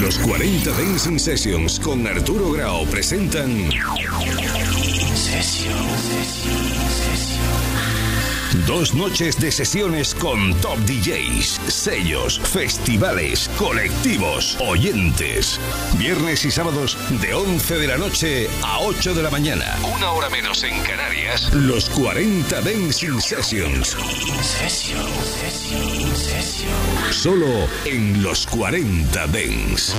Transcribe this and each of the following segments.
Los 40 Dancing Sessions con Arturo Grau presentan. Dos noches de sesiones con top DJs, sellos, festivales, colectivos, oyentes. Viernes y sábados de 11 de la noche a 8 de la mañana. Una hora menos en Canarias. Los 40 Dancing Sessions. Solo en los 40 Dance.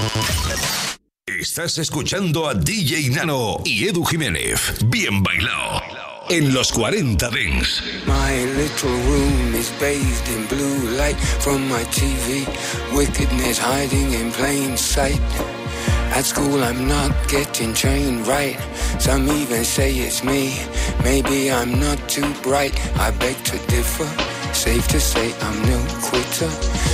Estás escuchando a DJ Nano y Edu Jiménez. Bien bailado. En los 40 Dance. My little room is bathed in blue light from my TV. Wickedness hiding in plain sight. At school I'm not getting trained right. Some even say it's me. Maybe I'm not too bright. I beg to differ. Safe to say I'm no quitter.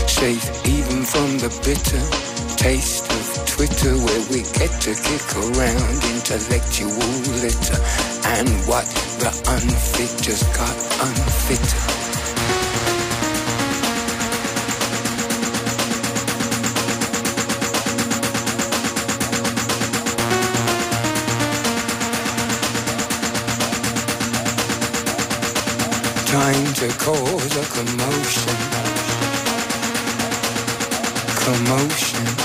Safe even from the bitter taste Twitter where we get to kick around intellectual litter. And what the unfit just got unfit. Time to cause a commotion. Commotion.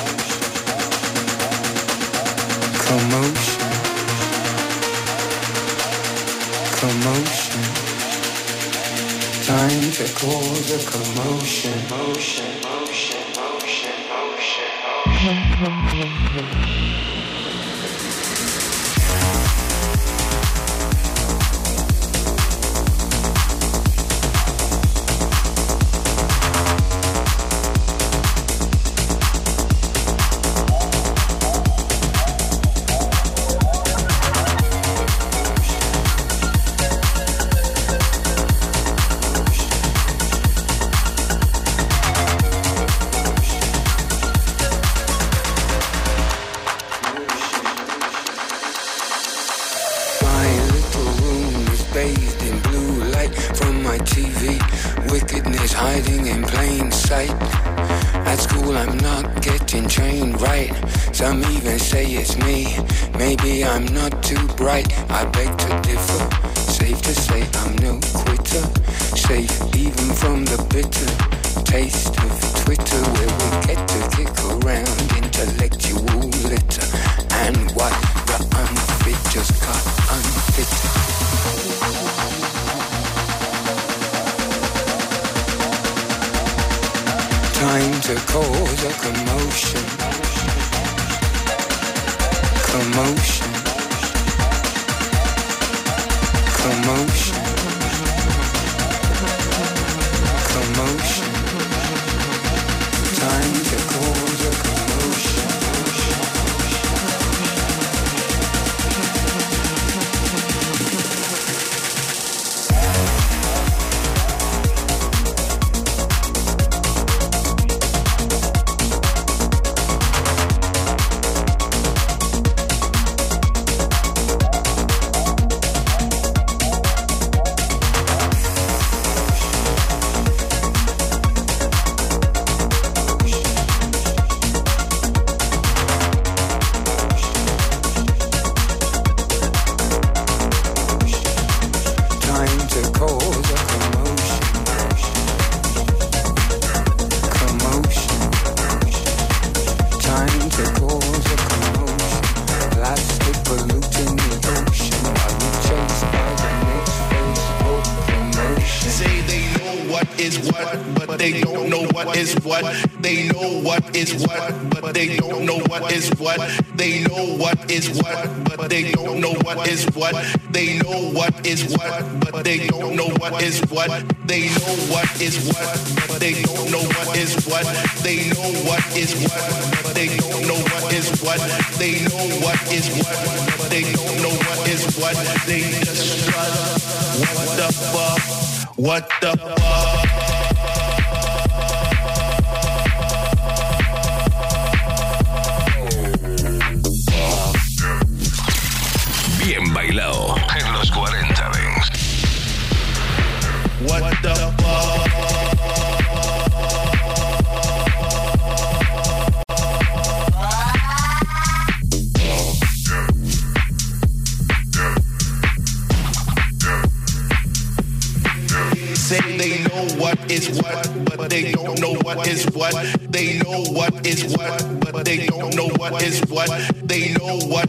Commotion. Commotion. Time to cause a commotion. Motion, motion, motion, motion, motion. Is what. They know what is what, but they don't know what is what. They know what is what, but they don't know what is what. They know what is what, but they don't know what is what. They know what is what, but they don't know what is what. They know what is what, but they don't know what is what. They just trust what the fuck, what the fuck.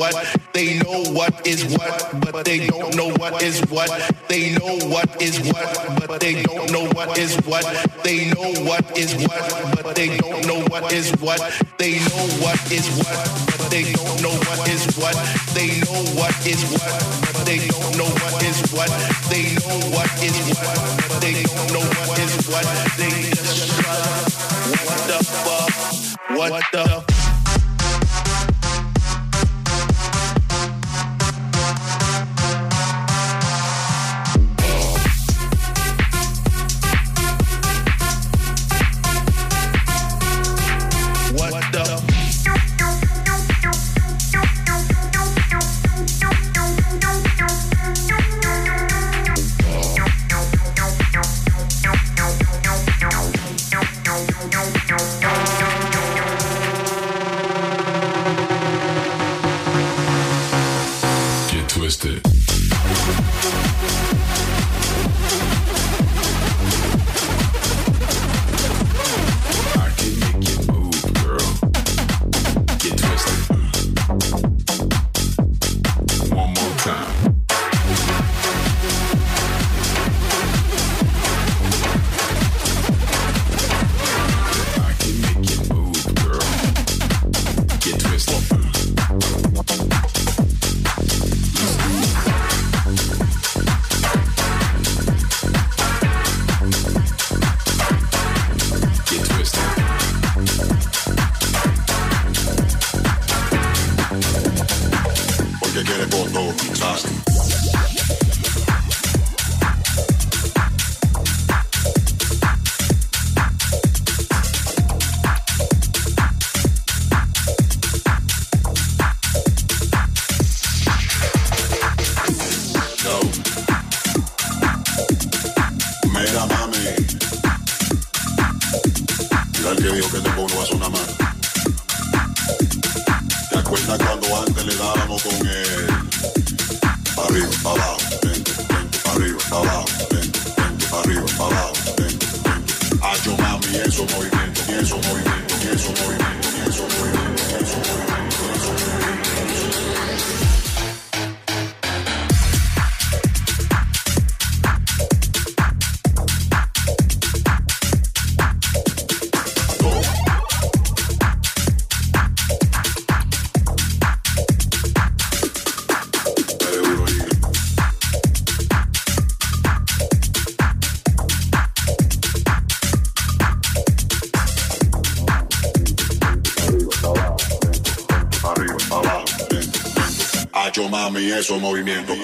what. They know what is what, but they don't know what is what. They know what is what, but they don't know what is what. They know what is what, but they don't know what is what. They know what is what, but they don't know what is what. They know what is what, but they don't know what is what. They know what is what, but they don't know what is what. They just what the fuck? What the esos movimientos.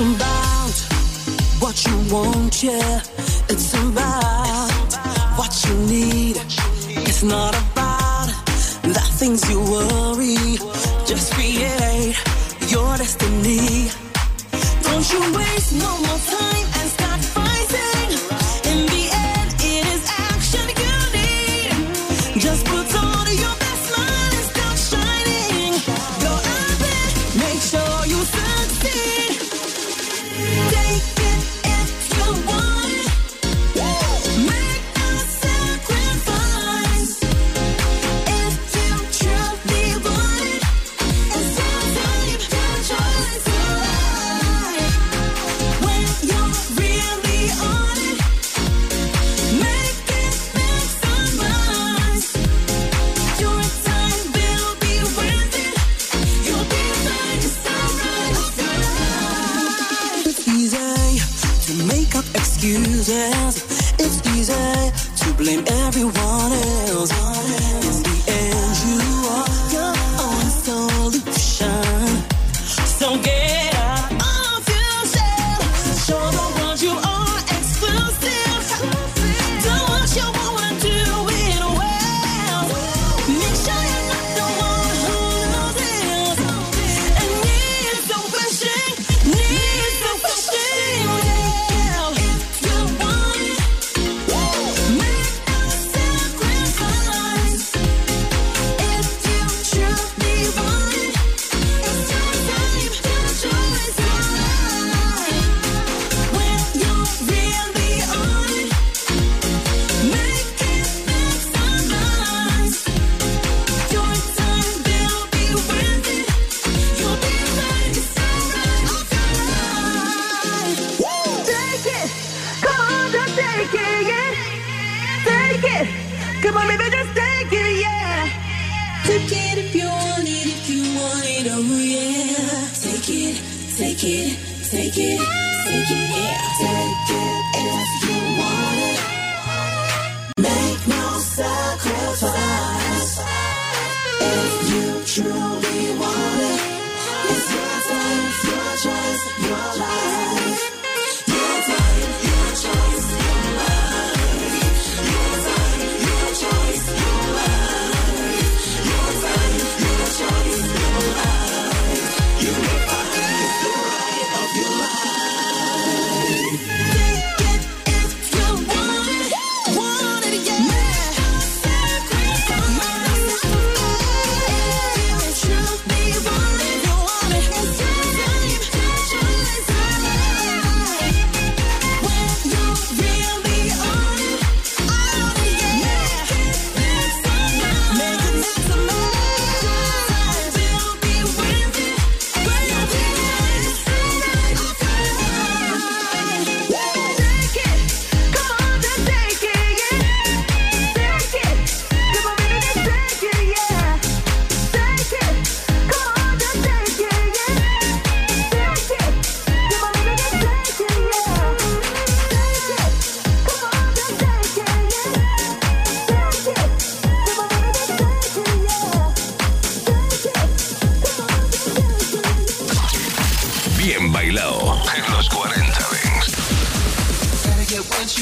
about what you want, yeah. It's about what you need. It's not about the things you worry. Just create your destiny. Don't you waste no more time.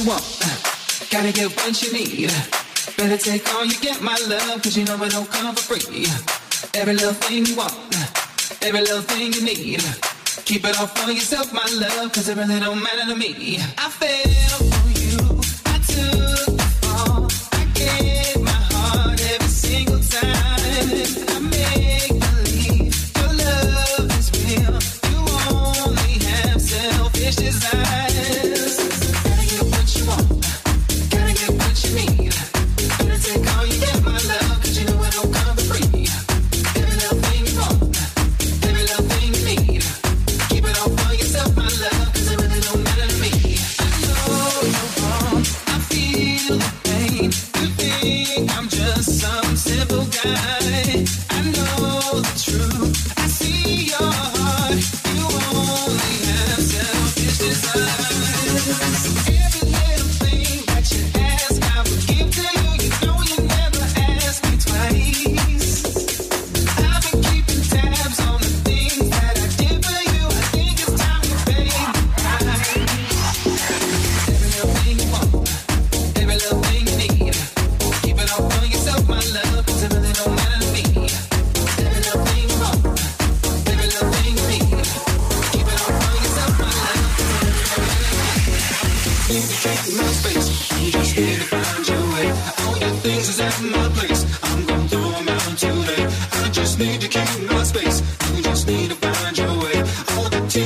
want. Gotta get what you need. Better take all you get, my love, cause you know it don't come for free. Every little thing you want, every little thing you need. Keep it all for yourself, my love, cause it really don't matter to me. I feel.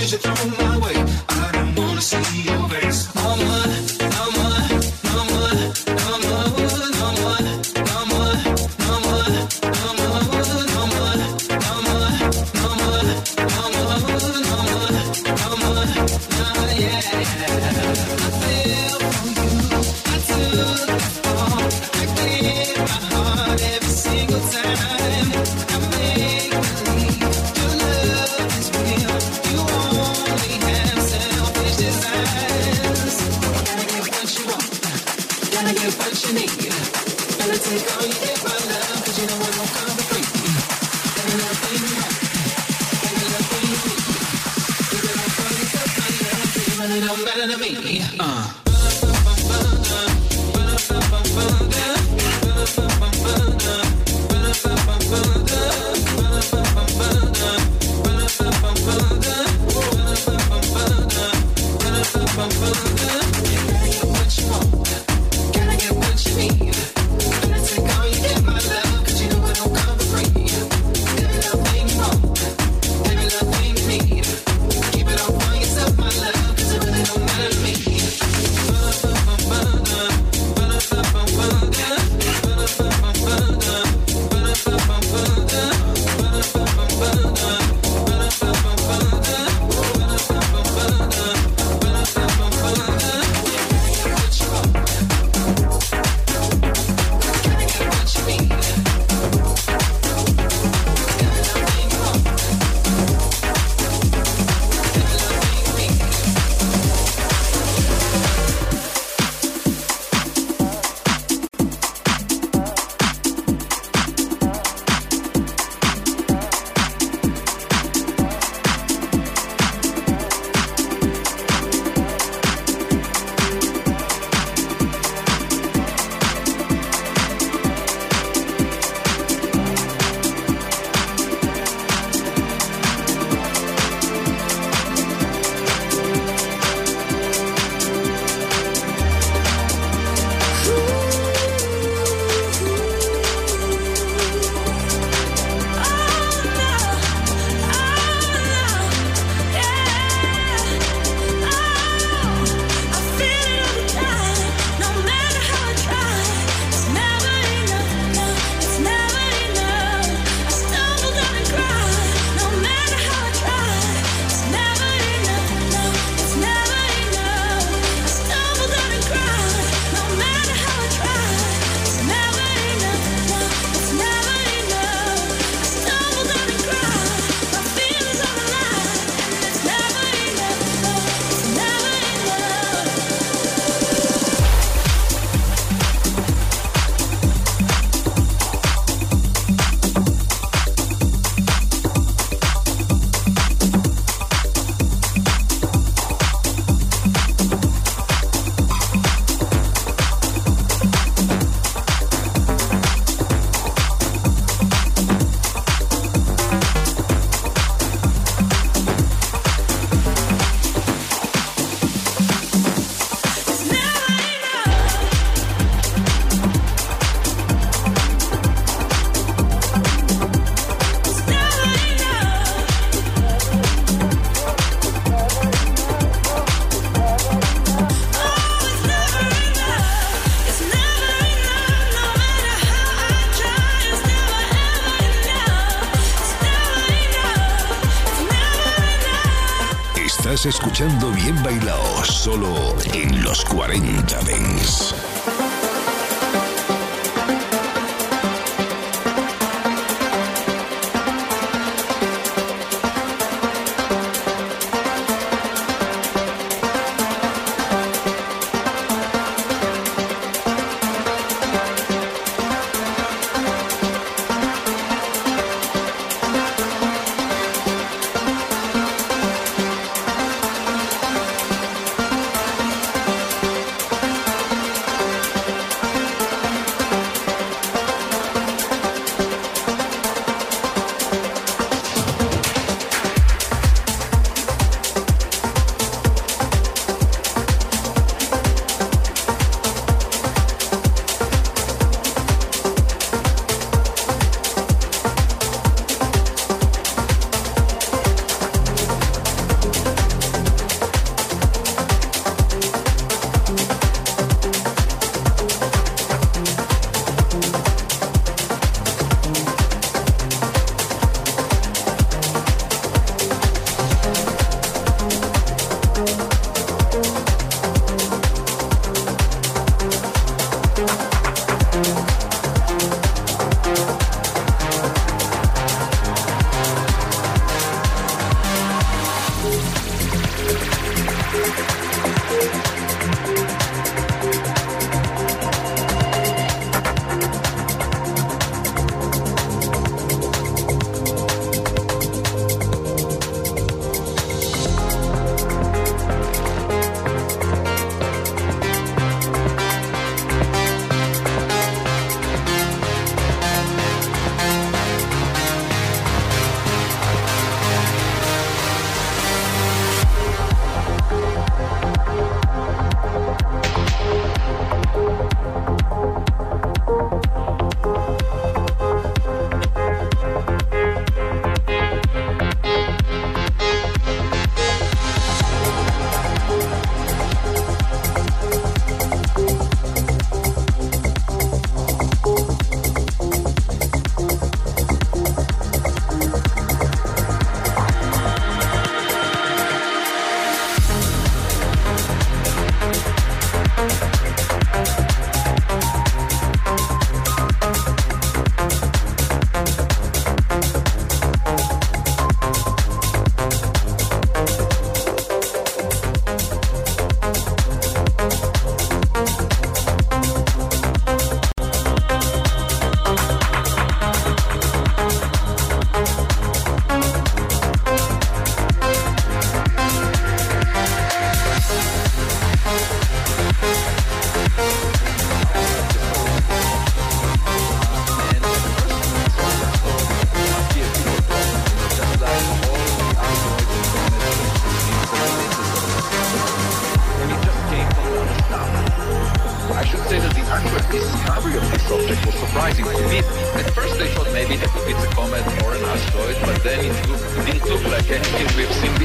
seja escuchando Bien Bailao solo en los 40 Dents.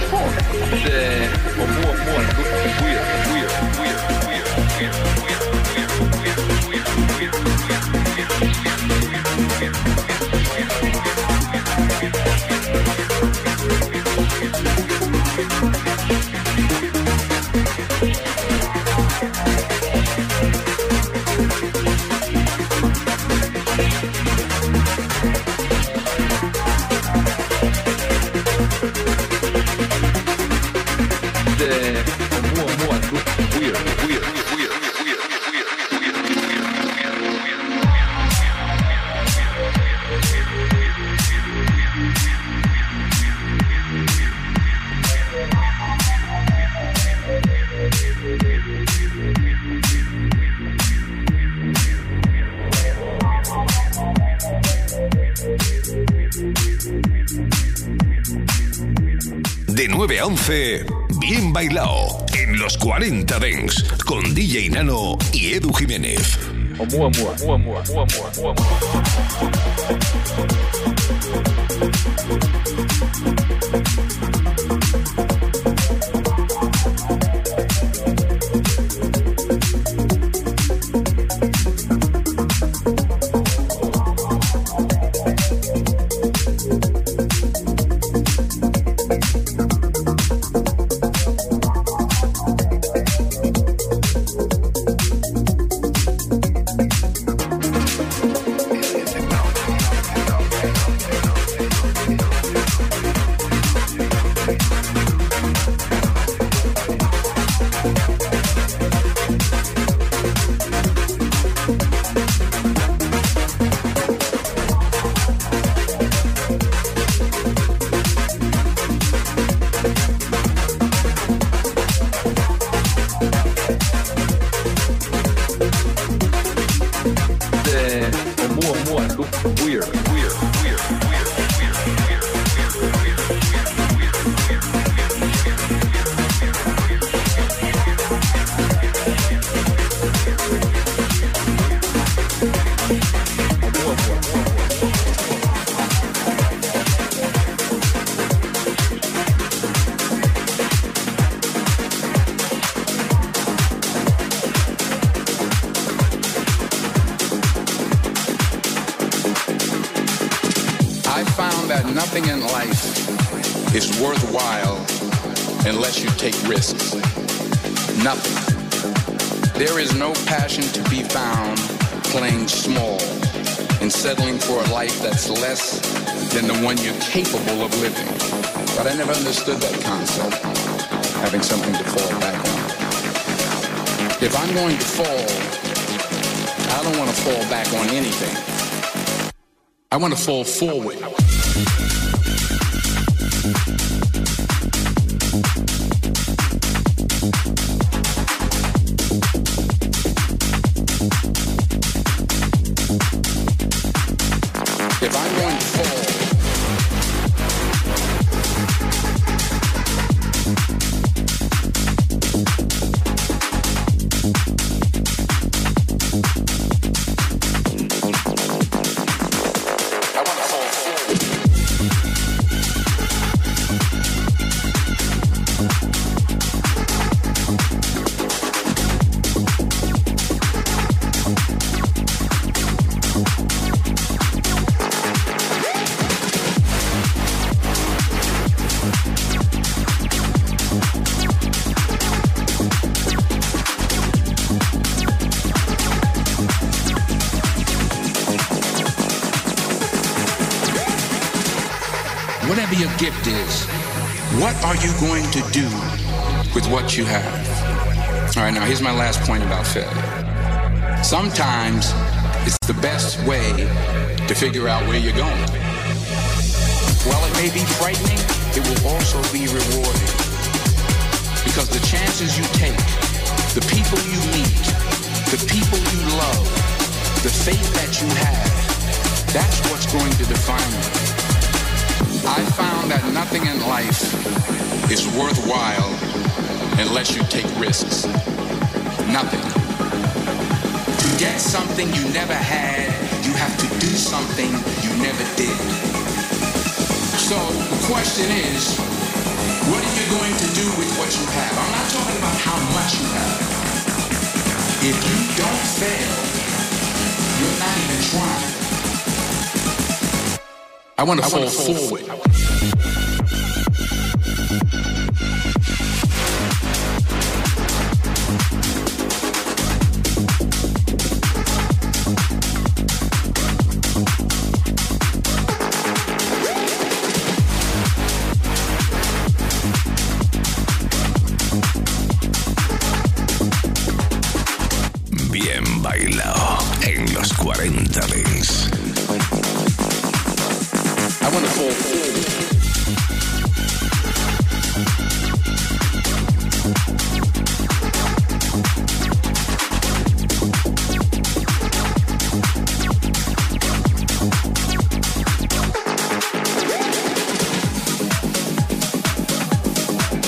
The 默默默默默默默默。One you're capable of living. But I never understood that concept, having something to fall back on. If I'm going to fall, I don't want to fall back on anything. I want to fall forward. Are you going to do with what you have? All right, now here's my last point about failure. Sometimes it's the best way to figure out where you're going. While it may be frightening, it will also be rewarding. Because the chances you take, the people you meet, the people you love, the faith that you have, that's what's going to define you. I found that nothing in life is worthwhile unless you take risks. Nothing. To get something you never had, you have to do something you never did. So the question is, what are you going to do with what you have? I'm not talking about how much you have. If you don't fail, you're not even trying. I want to fall forward. Bien bailado en los 40 Dents. I want to fall.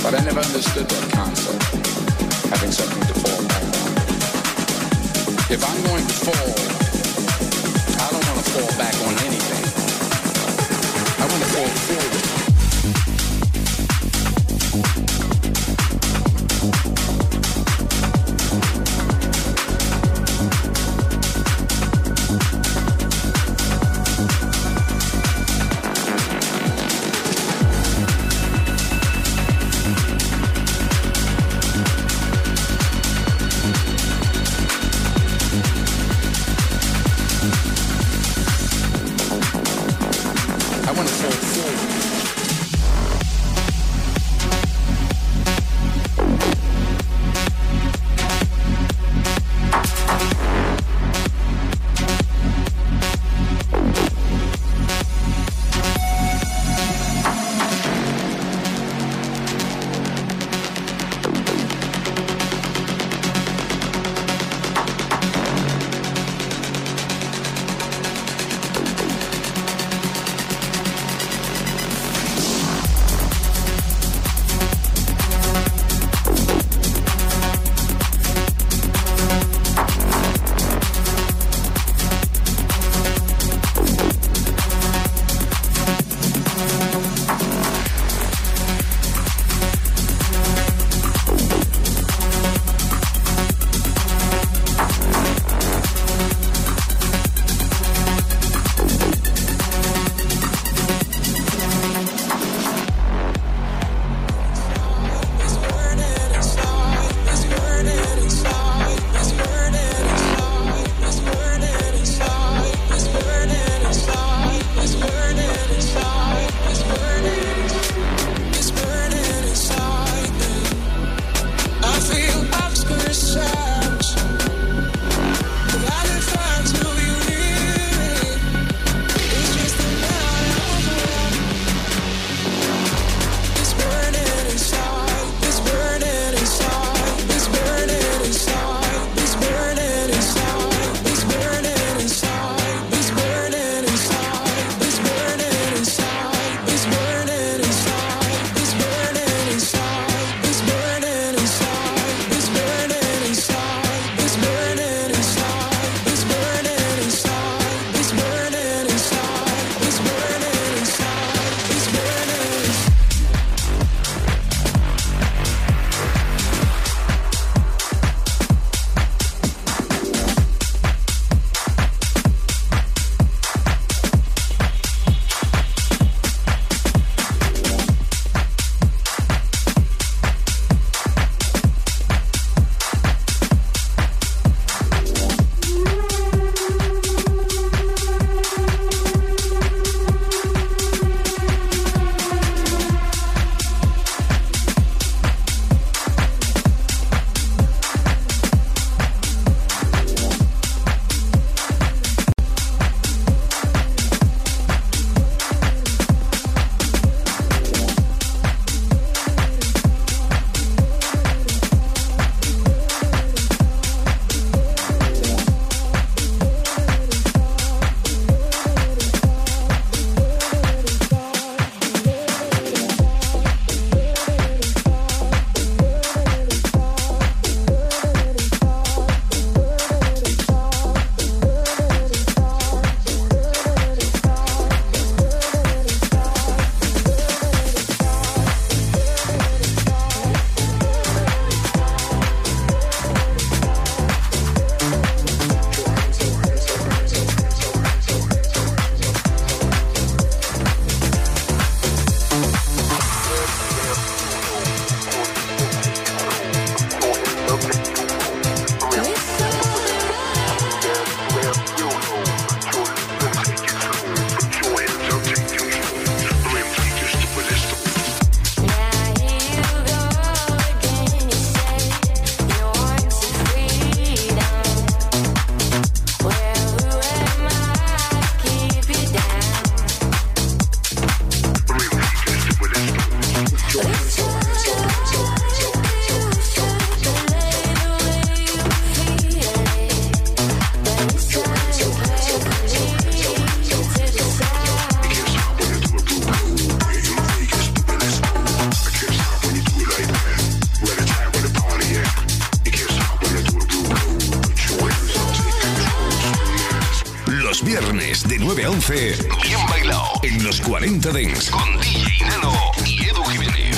But I never understood that having something to fall back on. If I'm going to fall, Bien Bailado en los 40 Dents con DJ Nano y Edu Jiménez.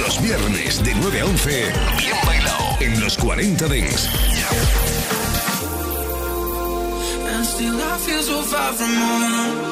Los viernes de 9 a 11, bien bailado en los 40 Dings. far from home.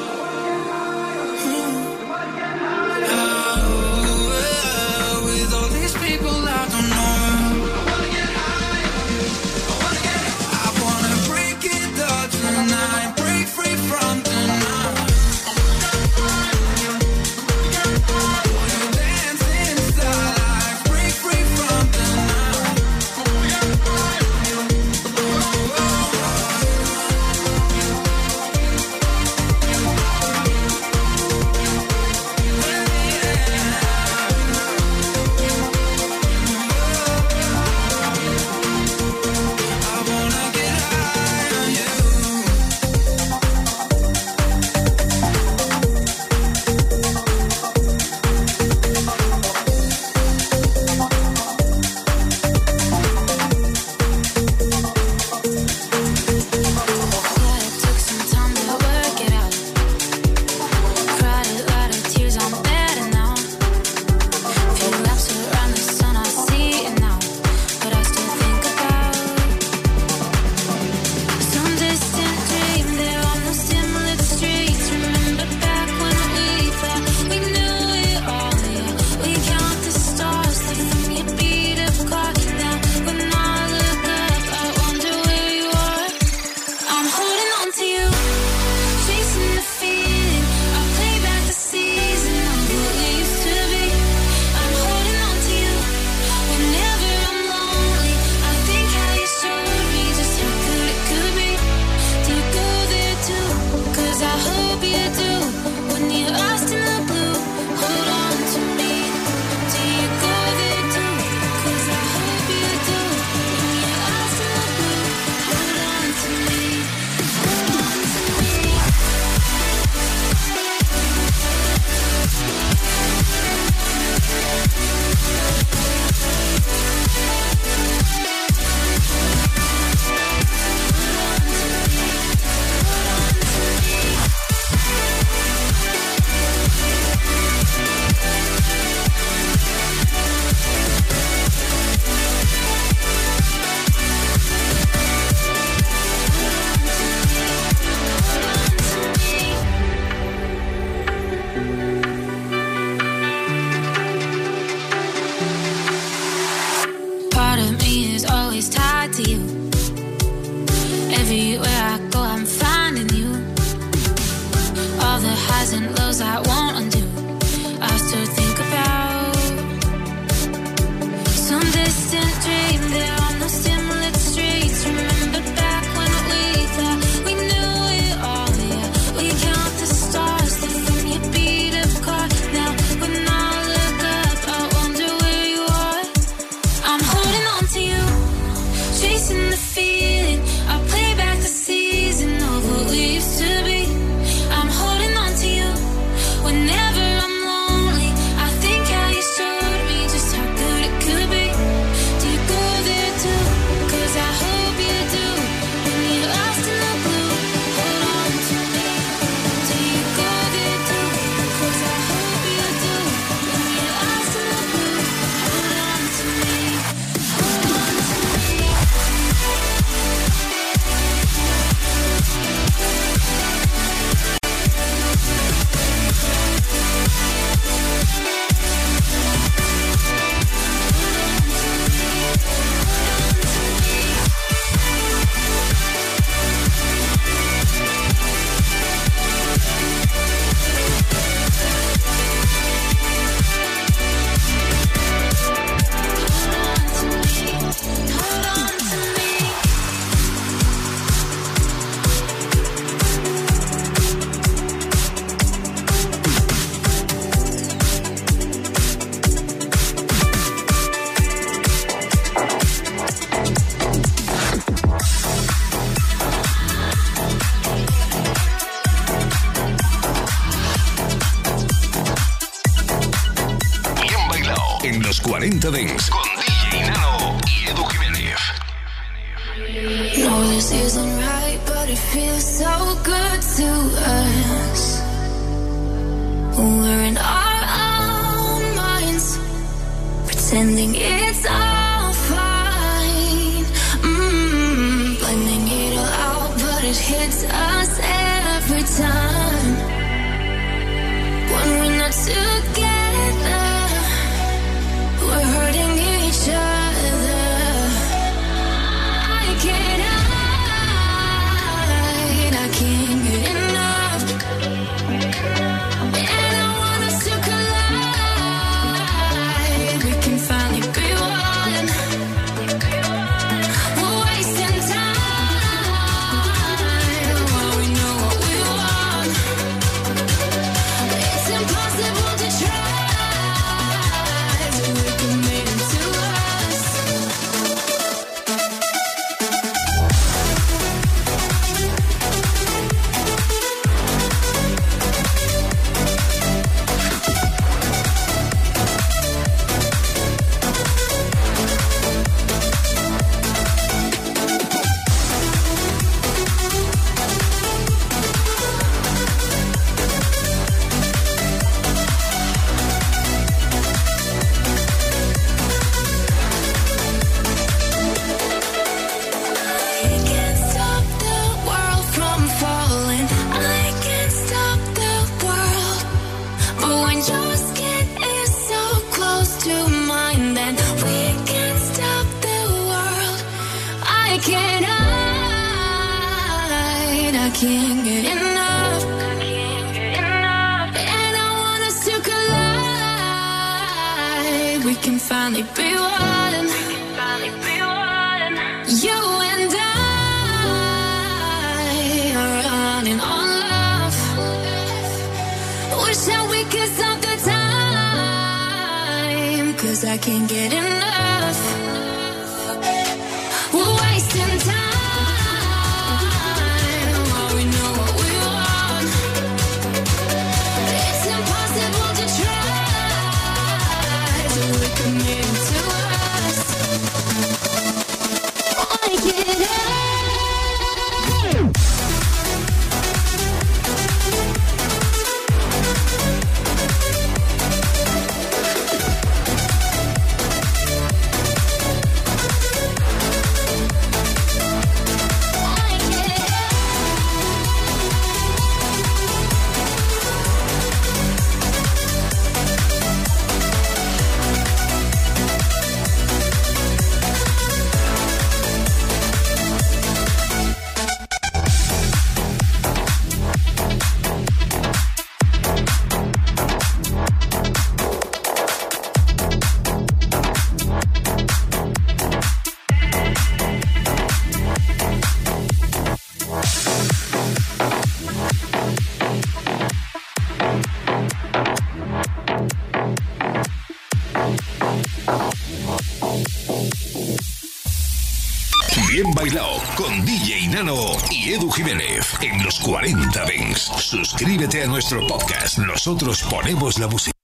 Edu Jiménez en los 40 Dents. Suscríbete a nuestro podcast. Nosotros ponemos la música.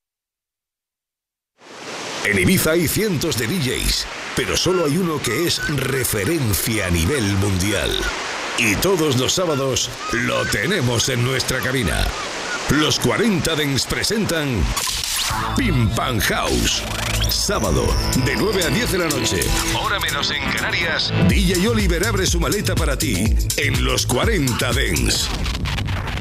En Ibiza hay cientos de DJs, pero solo hay uno que es referencia a nivel mundial. Y todos los sábados lo tenemos en nuestra cabina. Los 40 Dents presentan Pim Pam House. Sábado, de 9 a 10 de la noche. Hora menos en Canarias. DJ Oliver abre su maleta para ti en los 40 Dents.